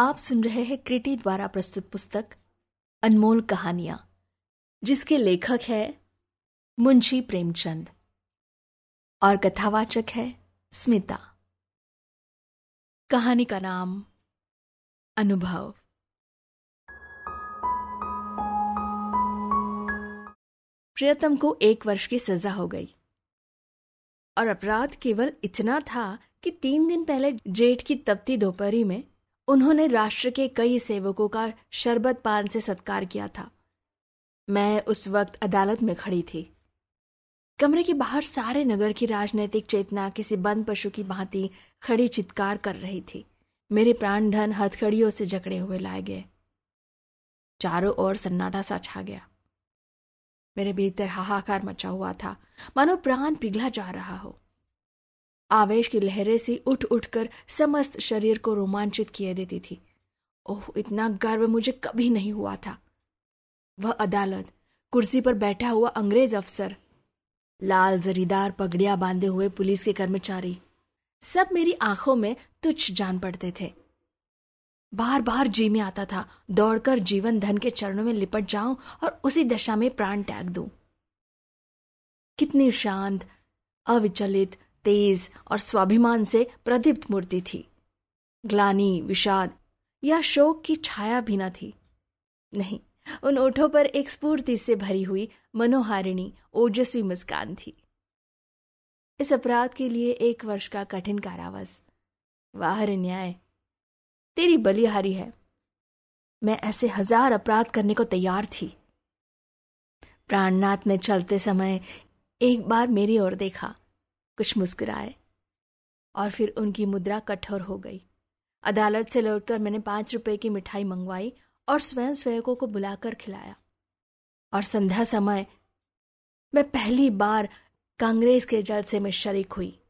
आप सुन रहे हैं क्रिटी द्वारा प्रस्तुत पुस्तक, अनमोल कहानियाँ, जिसके लेखक है मुंशी प्रेमचंद और कथावाचक है स्मिता। कहानी का नाम अनुभव। प्रियतम को एक वर्ष की सजा हो गई और अपराध केवल इतना था कि तीन दिन पहले जेठ की तपती दोपहरी में उन्होंने राष्ट्र के कई सेवकों का शरबत पान से सत्कार किया था। मैं उस वक्त अदालत में खड़ी थी। कमरे के बाहर सारे नगर की राजनीतिक चेतना किसी बंद पशु की भांति खड़ी चित्कार कर रही थी। मेरे प्राण धन हथकड़ियों से जकड़े हुए लाए गए। चारों ओर सन्नाटा सा छा गया। मेरे भीतर हाहाकार मचा हुआ था। मानो प्राण पिघला जा रहा हो। आवेश की लहरें से उठ उठकर समस्त शरीर को रोमांचित किए देती थी। ओह, इतना गर्व मुझे कभी नहीं हुआ था। वह अदालत, कुर्सी पर बैठा हुआ अंग्रेज़ अफसर, लाल जरीदार पगड़ियाँ बांधे हुए पुलिस के कर्मचारी, सब मेरी आँखों में तुच्छ जान पड़ते थे। बार बार जी में आता था, दौड़कर जीवन धन के चरणों में लिपट जाऊँ और उसी दशा में प्राण त्याग दूँ। कितनी शांत, अविचलित तेज और स्वाभिमान से प्रदीप्त मूर्ति थी। ग्लानी, विषाद या शोक की छाया भी न थी। नहीं, उन ओठों पर एक स्फूर्ति से भरी हुई मनोहारिणी, ओजस्वी मुस्कान थी। इस अपराध के लिए एक वर्ष का कठिन कारावास। वाहर न्याय, तेरी बलिहारी है। मैं ऐसे हज़ार अपराध करने को तैयार थी। प्राणनाथ ने चलते समय एक बार मेरी ओर देखा। कुछ मुस्कुराए और फिर उनकी मुद्रा कठोर हो गई। अदालत से लौटकर मैंने पाँच रुपए की मिठाई मंगवाई और स्वयं स्वयं को बुलाकर खिलाया। और संध्या समय मैं पहली बार कांग्रेस के जलसे में शरीक हुई।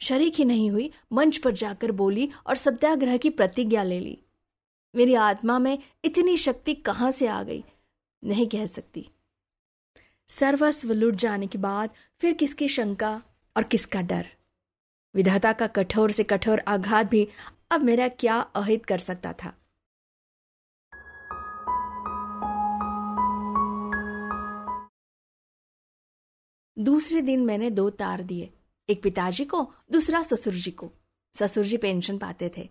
शरीक ही नहीं हुई, मंच पर जाकर बोली और सत्याग्रह की प्रतिज्ञा ले ली। मेरी आत्मा में इतनी शक्ति कहाँ से आ गई? नहीं कह सकती। सर्वस्व लुट जाने के बाद फिर किसकी शंका? और किसका डर? विधाता का कठोर से कठोर आघात भी अब मेरा क्या अहित कर सकता था? दूसरे दिन मैंने दो तार दिए, एक पिताजी को, दूसरा ससुर जी को। ससुर जी पेंशन पाते थे।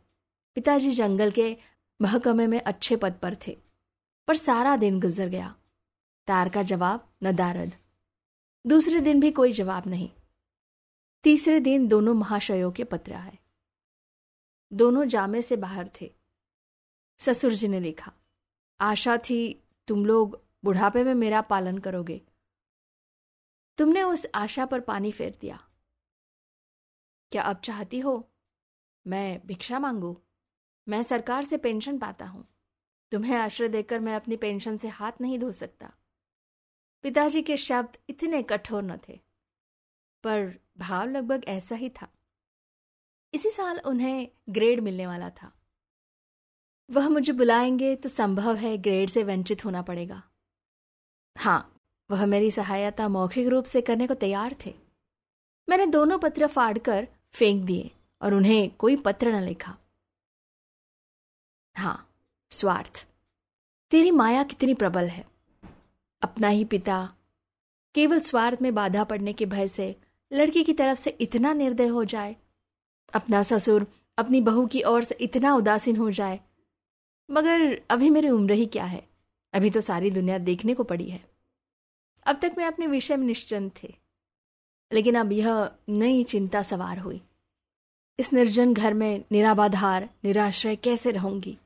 पिताजी जंगल के महकमे में अच्छे पद पर थे, पर सारा दिन गुजर गया। तार का जवाब नदारद। दूसरे दिन भी कोई जवाब नहीं। तीसरे दिन दोनों महाशयों के पत्र आए। दोनों जामे से बाहर थे। ससुर जी ने लिखा, आशा थी तुम लोग बुढ़ापे में मेरा पालन करोगे। तुमने उस आशा पर पानी फेर दिया। क्या अब चाहती हो? मैं भिक्षा मांगू। मैं सरकार से पेंशन पाता हूँ। तुम्हें आश्रय देकर मैं अपनी पेंशन से हाथ नहीं धो सकता। पिताजी के शब्द इतने कठोर न थे। पर भाव लगभग ऐसा ही था। इसी साल उन्हें ग्रेड मिलने वाला था। वह मुझे बुलाएँगे तो संभव है ग्रेड से वंचित होना पड़ेगा। हाँ वह मेरी सहायता मौखिक रूप से करने को तैयार थे। मैंने दोनों पत्र फाड़कर फेंक दिए और उन्हें कोई पत्र न लिखा। हाँ स्वार्थ, तेरी माया कितनी प्रबल है। अपना ही पिता केवल स्वार्थ में बाधा पड़ने के भय से लड़की की तरफ़ से इतना निर्दय हो जाए, अपना ससुर, अपनी बहू की ओर से इतना उदासीन हो जाए। मगर अभी मेरी उम्र ही क्या है? अभी तो सारी दुनिया देखने को पड़ी है। अब तक मैं अपने विषय में निश्चिंत थे, लेकिन अब यह नई चिंता सवार हुई। इस निर्जन घर में निराबाधार, निराश्रय कैसे रहूँगी?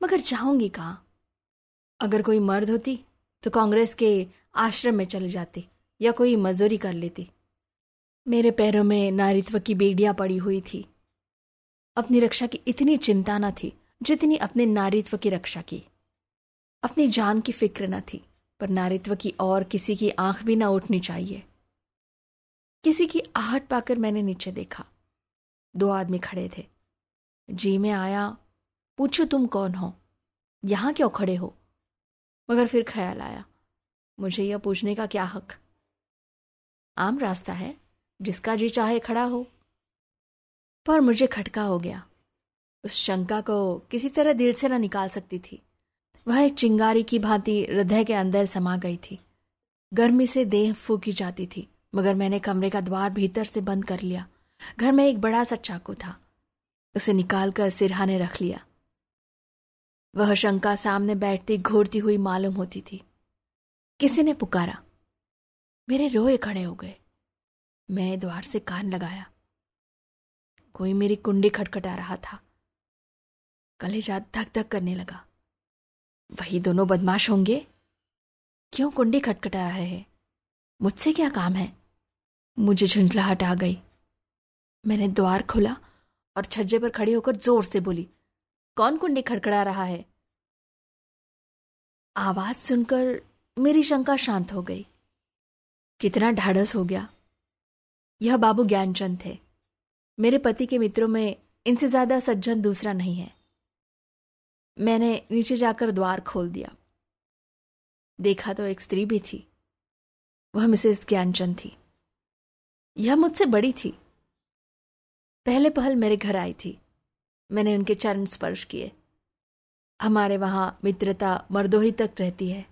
मगर जाऊँगी कहाँ? अगर कोई मर्द होती तो कांग्रेस के आश्रम में चली जाती, या कोई मजूरी कर लेती। मेरे पैरों में नारित्व की बेड़ियाँ पड़ी हुई थी। अपनी रक्षा की इतनी चिंता न थी जितनी अपने नारित्व की रक्षा की। अपनी जान की फ़िक्र न थी, पर नारित्व की और किसी की आँख भी ना उठनी चाहिए। किसी की आहट पाकर मैंने नीचे देखा। दो आदमी खड़े थे। जी में आया, पूछो तुम कौन हो? यहाँ क्यों खड़े हो? मगर फिर ख्याल आया, मुझे यह पूछने का क्या हक? आम रास्ता है। जिसका जी चाहे खड़ा हो। पर मुझे खटका हो गया। उस शंका को किसी तरह दिल से न निकाल सकती थी। वह एक चिंगारी की भांति हृदय के अंदर समा गई थी। गर्मी से देह फूकी जाती थी, मगर मैंने कमरे का द्वार भीतर से बंद कर लिया। घर में एक बड़ा सा चाकू था। उसे निकालकर सिरहाने रख लिया। वह शंका सामने बैठती घूरती हुई मालूम होती थी। किसी ने पुकारा, मेरे रोए खड़े हो गए। मैंने द्वार से कान लगाया। कोई मेरी कुंडी खटखटा रहा था। कलेजा धक धक करने लगा। वही दोनों बदमाश होंगे? क्यों कुंडी खटखटा रहे हैं? मुझसे क्या काम है? मुझे झुंझलाहट आ गई। मैंने द्वार खोला और छज्जे पर खड़ी होकर ज़ोर से बोली, कौन कुंडी खड़खड़ा रहा है? आवाज़ सुनकर मेरी शंका शांत हो गई। कितना ढाढ़स हो गया। यह बाबू ज्ञानचंद थे। मेरे पति के मित्रों में इनसे ज़्यादा सज्जन दूसरा नहीं है। मैंने नीचे जाकर द्वार खोल दिया। देखा तो एक स्त्री भी थी। वह मिसेस ज्ञानचंद थी। यह मुझसे बड़ी थी। पहले पहल मेरे घर आई थी। मैंने उनके चरण स्पर्श किए। हमारे वहाँ मित्रता मर्दों ही तक रहती है।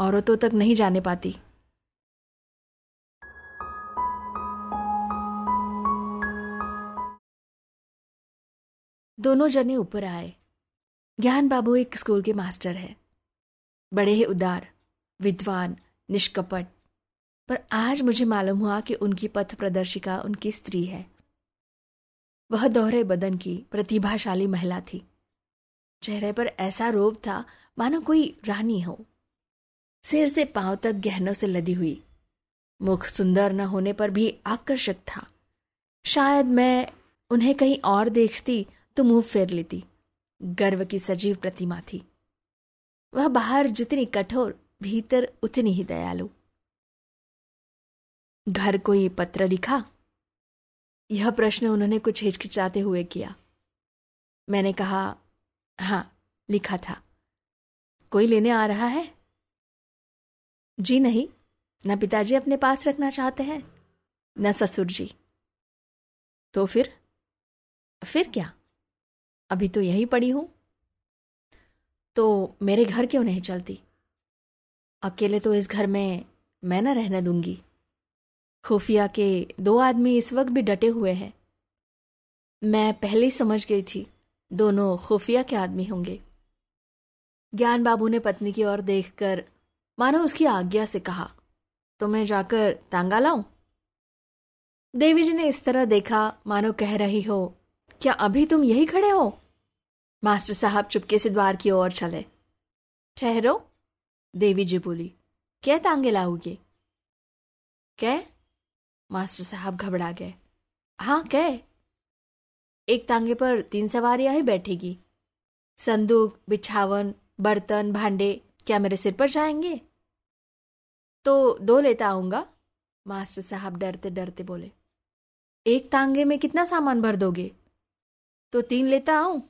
औरतों तक नहीं जाने पाती। दोनों जने ऊपर आए। ज्ञान बाबू एक स्कूल के मास्टर है। बड़े ही उदार, विद्वान, निष्कपट। पर आज मुझे मालूम हुआ कि उनकी पथ प्रदर्शिका उनकी स्त्री है। वह दोहरे बदन की प्रतिभाशाली महिला थी। चेहरे पर ऐसा रोब था, मानो कोई रानी हो। सिर से पाँव तक गहनों से लदी हुई। मुख सुंदर न होने पर भी आकर्षक था। शायद मैं उन्हें कहीं और देखती तो मुँह फेर लेती, गर्व की सजीव प्रतिमा थी। वह बाहर जितनी कठोर, भीतर उतनी ही दयालु। घर को ये पत्र लिखा? यह प्रश्न उन्होंने कुछ हिचकिचाते हुए किया। मैंने कहा हाँ लिखा था। कोई लेने आ रहा है? जी नहीं, न पिताजी अपने पास रखना चाहते हैं, न ससुर जी। तो फिर? फिर क्या? अभी तो यही पड़ी हूँ। तो मेरे घर क्यों नहीं चलती? अकेले तो इस घर में मैं न रहने दूँगी। खुफिया के दो आदमी इस वक्त भी डटे हुए हैं। मैं पहले ही समझ गई थी, दोनों खुफिया के आदमी होंगे। ज्ञान बाबू ने पत्नी की ओर देखकर, मानो उसकी आज्ञा से कहा तो मैं जाकर तांगा लाऊं? देवी जी ने इस तरह देखा, मानो कह रही हो क्या अभी तुम यही खड़े हो? मास्टर साहब चुपके से द्वार की ओर चले। ठहरो, देवी जी बोली। क्या तांगे लाओगे? कै मास्टर साहब घबरा गए। हाँ कै एक तांगे पर तीन सवारियाँ ही बैठेगी। संदूक, बिछावन, बर्तन, भांडे, क्या मेरे सिर पर जाएँगे? तो दो लेता आऊँगा? मास्टर साहब डरते डरते बोले। एक तांगे में कितना सामान भर दोगे? तो तीन लेता आऊँ?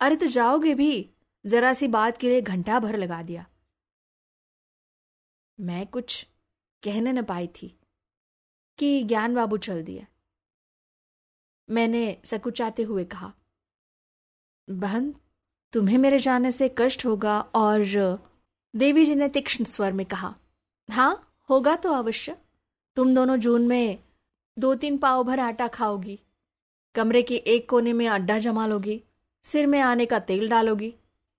अरे तो जाओगे भी, जरा सी बात के लिए घंटा भर लगा दिया। मैं कुछ कहने न पाई थी कि ज्ञान बाबू चल दिया। मैंने सकुचाते हुए कहा, बहन, तुम्हें मेरे जाने से कष्ट होगा और देवी जी ने तीक्ष्ण स्वर में कहा हाँ होगा तो अवश्य। तुम दोनों जून में दो तीन पाव भर आटा खाओगी। कमरे के एक कोने में अड्डा जमा लोगी, सिर में आने का तेल डालोगी।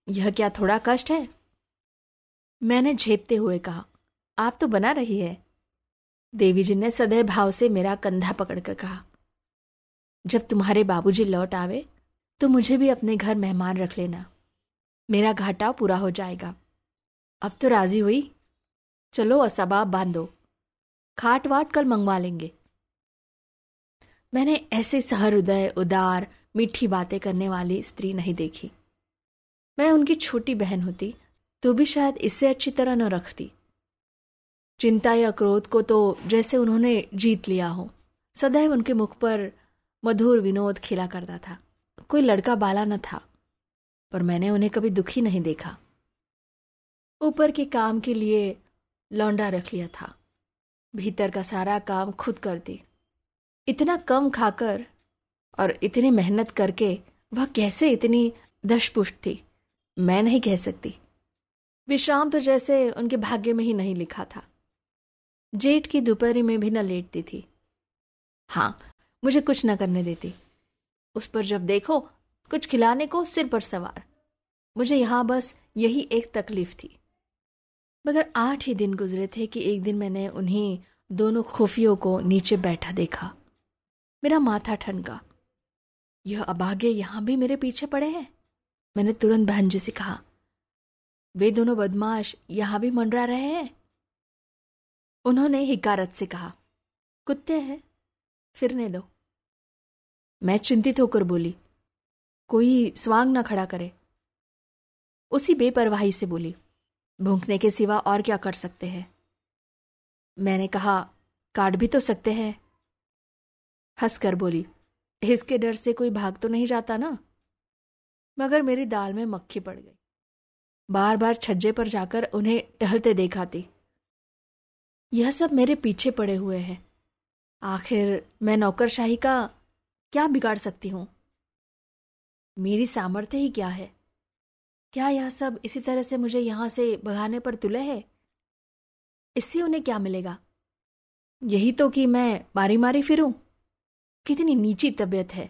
यह क्या थोड़ा कष्ट है? मैंने झेपते हुए कहा, आप तो बना रही है। देवी जी ने सदैव भाव से मेरा कंधा पकड़कर कहा, जब तुम्हारे बाबूजी लौट आवे तो मुझे भी अपने घर मेहमान रख लेना। मेरा घाटा पूरा हो जाएगा। अब तो राज़ी हुई? चलो असबाब बांधो। खाट वाट कल मंगवा लेंगे। मैंने ऐसे सहृदय उदार, मीठी बातें करने वाली स्त्री नहीं देखी। मैं उनकी छोटी बहन होती तो भी शायद इससे अच्छी तरह न रखती। चिंता या क्रोध को तो जैसे उन्होंने जीत लिया हो, सदैव उनके मुख पर मधुर विनोद खिला करता था। कोई लड़का बाला न था, पर मैंने उन्हें कभी दुखी नहीं देखा। ऊपर के काम के लिए लौंडा रख लिया था, भीतर का सारा काम खुद कर दी इतना कम खाकर और इतनी मेहनत करके वह कैसे इतनी दशपुष्ट थी? मैं नहीं कह सकती। विश्राम तो जैसे उनके भाग्य में ही नहीं लिखा था। जेठ की दोपहरी में भी न लेटती थी। हाँ मुझे कुछ न करने देती। उस पर जब देखो, कुछ खिलाने को सिर पर सवार। मुझे यहाँ बस यही एक तकलीफ़ थी। मगर आठ ही दिन गुजरे थे कि एक दिन मैंने उन्हीं दोनों खुफियों को नीचे बैठा देखा। मेरा माथा ठनका। यह अभाग्य यहाँ भी मेरे पीछे पड़े हैं, मैंने तुरंत बहन जी से कहा। वे दोनों बदमाश यहाँ भी मंडरा रहे हैं? उन्होंने हिकारत से कहा, कुत्ते हैं, फिरने दो। मैं चिंतित होकर बोली, कोई स्वांग ना खड़ा करे। उसी बेपरवाही से बोली, भूखने के सिवा और क्या कर सकते हैं? मैंने कहा, काट भी तो सकते हैं। हंसकर बोली, इसके डर से कोई भाग तो नहीं जाता ना? मगर मेरी दाल में मक्खी पड़ गई। बार बार छज्जे पर जाकर उन्हें टहलते देखाती यह सब मेरे पीछे पड़े हुए हैं। आखिर मैं नौकरशाही का क्या बिगाड़ सकती हूँ? मेरी सामर्थ्य ही क्या है? क्या यह सब इसी तरह से मुझे यहाँ से भगाने पर तुले है? इससे उन्हें क्या मिलेगा? यही तो कि मैं मारी मारी फिरूं? कितनी नीची तबीयत है।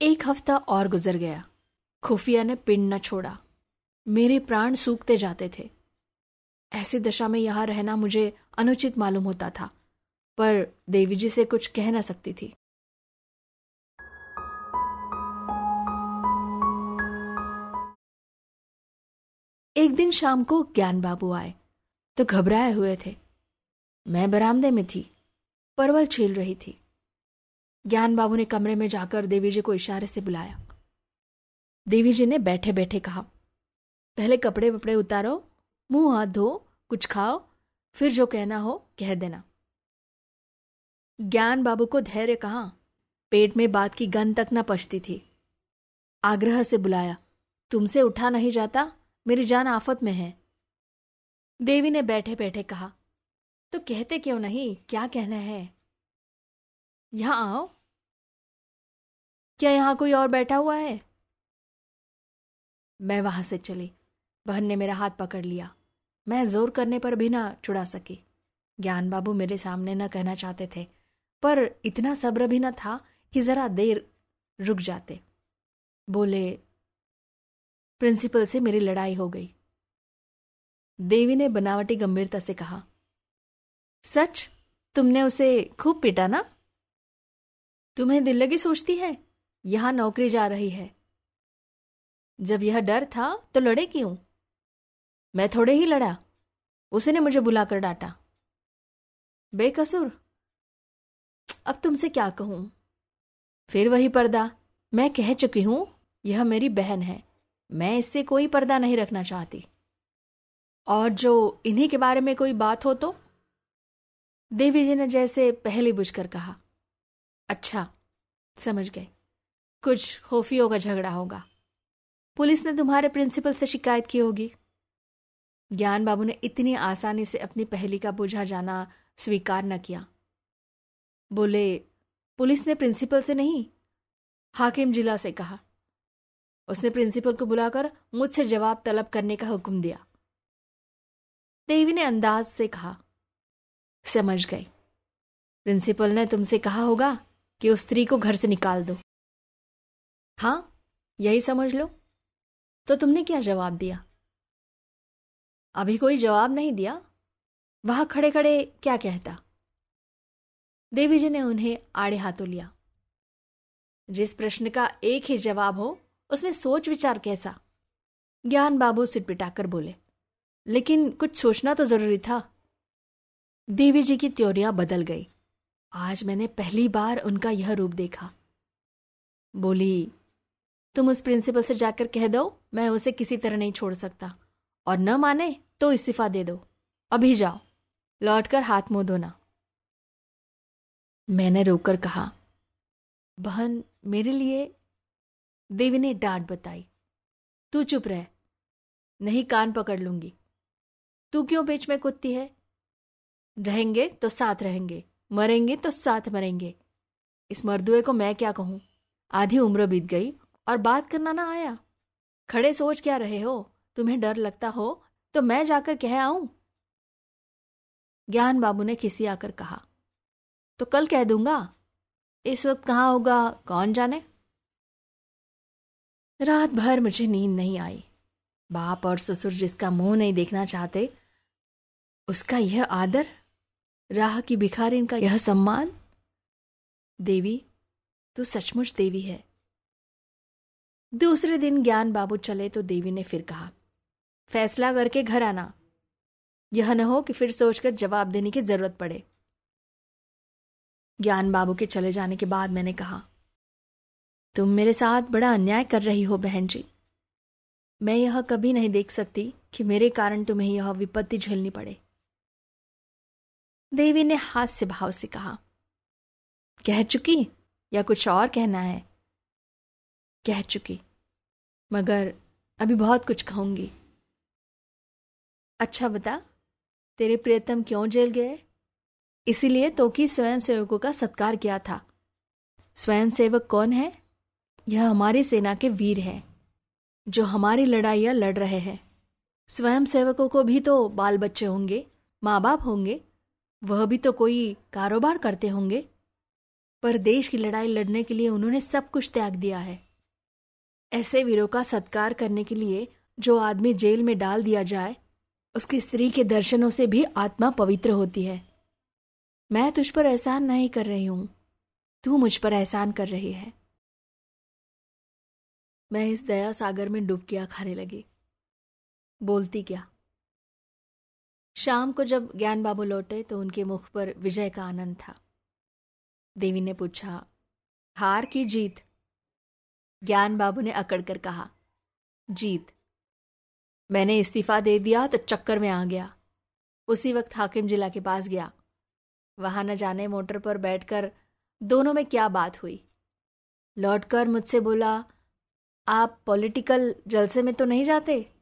एक हफ़्ता और गुजर गया। खुफिया ने पिंड न छोड़ा। मेरे प्राण सूखते जाते थे। ऐसी दशा में यहाँ रहना मुझे अनुचित मालूम होता था, पर देवी जी से कुछ कह ना सकती थी। एक दिन शाम को ज्ञान बाबू आए तो घबराए हुए थे। मैं बरामदे में थी, परवल छील रही थी। ज्ञान बाबू ने कमरे में जाकर देवी जी को इशारे से बुलाया। देवी जी ने बैठे बैठे कहा, पहले कपड़े वपड़े उतारो, मुँह, हाथ धो, कुछ खाओ, फिर जो कहना हो, कह देना। ज्ञान बाबू को धैर्य कहा? पेट में बात की गंध तक न पचती थी। आग्रह से बुलाया, तुमसे उठा नहीं जाता, मेरी जान आफत में है। देवी ने बैठे बैठे कहा तो कहते क्यों नहीं? क्या कहना है? यहाँ आओ। क्या यहाँ कोई और बैठा हुआ है? मैं वहाँ से चली। बहन ने मेरा हाथ पकड़ लिया। मैं ज़ोर करने पर भी ना छुड़ा सकी। ज्ञान बाबू मेरे सामने न कहना चाहते थे, पर इतना सब्र भी न था कि जरा देर रुक जाते। बोले, प्रिंसिपल से मेरी लड़ाई हो गई। देवी ने बनावटी गंभीरता से कहा, सच? तुमने उसे खूब पीटा ना? तुम्हें दिल लगी सोचती है? यहाँ नौकरी जा रही है। जब यह डर था तो लड़े क्यों? मैं थोड़े ही लड़ा। उसने मुझे बुलाकर डांटा। बेकसूर, अब तुमसे क्या कहूँ? फिर वही पर्दा। मैं कह चुकी हूँ, यह मेरी बहन है। मैं इससे कोई पर्दा नहीं रखना चाहती। और जो इन्हीं के बारे में कोई बात हो तो? देवी जी ने जैसे पहले बुझकर कहा। अच्छा समझ गए कुछ खोफियों का झगड़ा होगा। पुलिस ने तुम्हारे प्रिंसिपल से शिकायत की होगी। ज्ञान बाबू ने इतनी आसानी से अपनी पहली का बुझा जाना स्वीकार न किया। बोले, पुलिस ने प्रिंसिपल से नहीं, हाकिम जिला से कहा। उसने प्रिंसिपल को बुलाकर मुझसे जवाब तलब करने का हुक्म दिया। देवी ने अंदाज से कहा, समझ गई। प्रिंसिपल ने तुमसे कहा होगा कि उस स्त्री को घर से निकाल दो। हाँ, यही समझ लो। तो तुमने क्या जवाब दिया? अभी कोई जवाब नहीं दिया? वहाँ खड़े खड़े क्या कहता? देवी जी ने उन्हें आड़े हाथों लिया। जिस प्रश्न का एक ही जवाब हो, उसमें सोच विचार कैसा? ज्ञान बाबू सिट पिटाकर बोले, लेकिन कुछ सोचना तो ज़रूरी था। देवी जी की त्योरियाँ बदल गई। आज मैंने पहली बार उनका यह रूप देखा। बोली, तुम उस प्रिंसिपल से जाकर कह दो, मैं उसे किसी तरह नहीं छोड़ सकता। और न माने तो इस्तीफा दे दो। अभी जाओ, लौटकर हाथ मुँह धोना। मैंने रोकर कहा, बहन, मेरे लिए देवी ने डांट बताई। तू चुप रह, नहीं कान पकड़ लूँगी। तू क्यों बीच में कुत्ती है? रहेंगे तो साथ रहेंगे। मरेंगे तो साथ मरेंगे। इस मर्दुए को मैं क्या कहूँ? आधी उम्र बीत गई और बात करना ना आया। खड़े सोच क्या रहे हो? तुम्हें डर लगता हो तो मैं जाकर कह आऊँ? ज्ञान बाबू ने किसी आकर कहा तो कल कह दूँगा। इस वक्त कहाँ होगा? कौन जाने? रात भर मुझे नींद नहीं आई। बाप और ससुर जिसका मुँह नहीं देखना चाहते, उसका यह आदर राह की भिखारिन का यह सम्मान, देवी, तू सचमुच देवी है। दूसरे दिन ज्ञान बाबू चले तो देवी ने फिर कहा, फैसला करके घर आना। यह न हो कि फिर सोचकर जवाब देने की ज़रूरत पड़े। ज्ञान बाबू के चले जाने के बाद मैंने कहा, तुम मेरे साथ बड़ा अन्याय कर रही हो बहन जी। मैं यह कभी नहीं देख सकती कि मेरे कारण तुम्हें यह विपत्ति झेलनी पड़े। देवी ने हास्य भाव से कहा, कह चुकी या कुछ और कहना है? कह चुकी, मगर अभी बहुत कुछ कहूँगी. अच्छा बता, तेरे प्रियतम क्यों जेल गए? इसीलिए तो कि स्वयं सेवकों का सत्कार किया था। स्वयं सेवक कौन है? यह हमारी सेना के वीर हैं, जो हमारी लड़ाइयाँ लड़ रहे हैं। स्वयं सेवकों को भी तो बाल बच्चे होंगे माँ बाप होंगे वह भी तो कोई कारोबार करते होंगे। पर देश की लड़ाई लड़ने के लिए उन्होंने सब कुछ त्याग दिया है। ऐसे वीरों का सत्कार करने के लिए जो आदमी जेल में डाल दिया जाए, उसकी स्त्री के दर्शनों से भी आत्मा पवित्र होती है। मैं तुझ पर एहसान नहीं कर रही हूँ। तू मुझ पर एहसान कर रही है। मैं इस दया सागर में डुबकियाँ खाने लगी। बोलती क्या? शाम को जब ज्ञान बाबू लौटे तो उनके मुख पर विजय का आनंद था। देवी ने पूछा, हार की जीत? ज्ञान बाबू ने अकड़ कर कहा, जीत। मैंने इस्तीफा दे दिया तो चक्कर में आ गया। उसी वक्त हाकिम जिला के पास गया। वहाँ न जाने मोटर पर बैठकर दोनों में क्या बात हुई। लौटकर मुझसे बोला, आप पॉलिटिकल जलसे में तो नहीं जाते?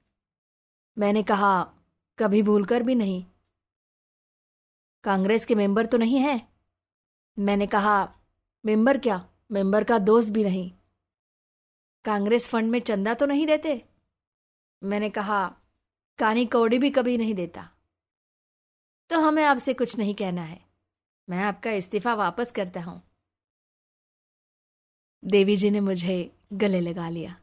मैंने कहा कभी भूलकर भी नहीं। कांग्रेस के मेंबर तो नहीं है। मैंने कहा, मेंबर क्या? मेंबर का दोस्त भी नहीं। कांग्रेस फंड में चंदा तो नहीं देते? मैंने कहा, कानी कौड़ी भी कभी नहीं देता। तो हमें आपसे कुछ नहीं कहना है। मैं आपका इस्तीफा वापस करता हूँ। देवी जी ने मुझे गले लगा लिया।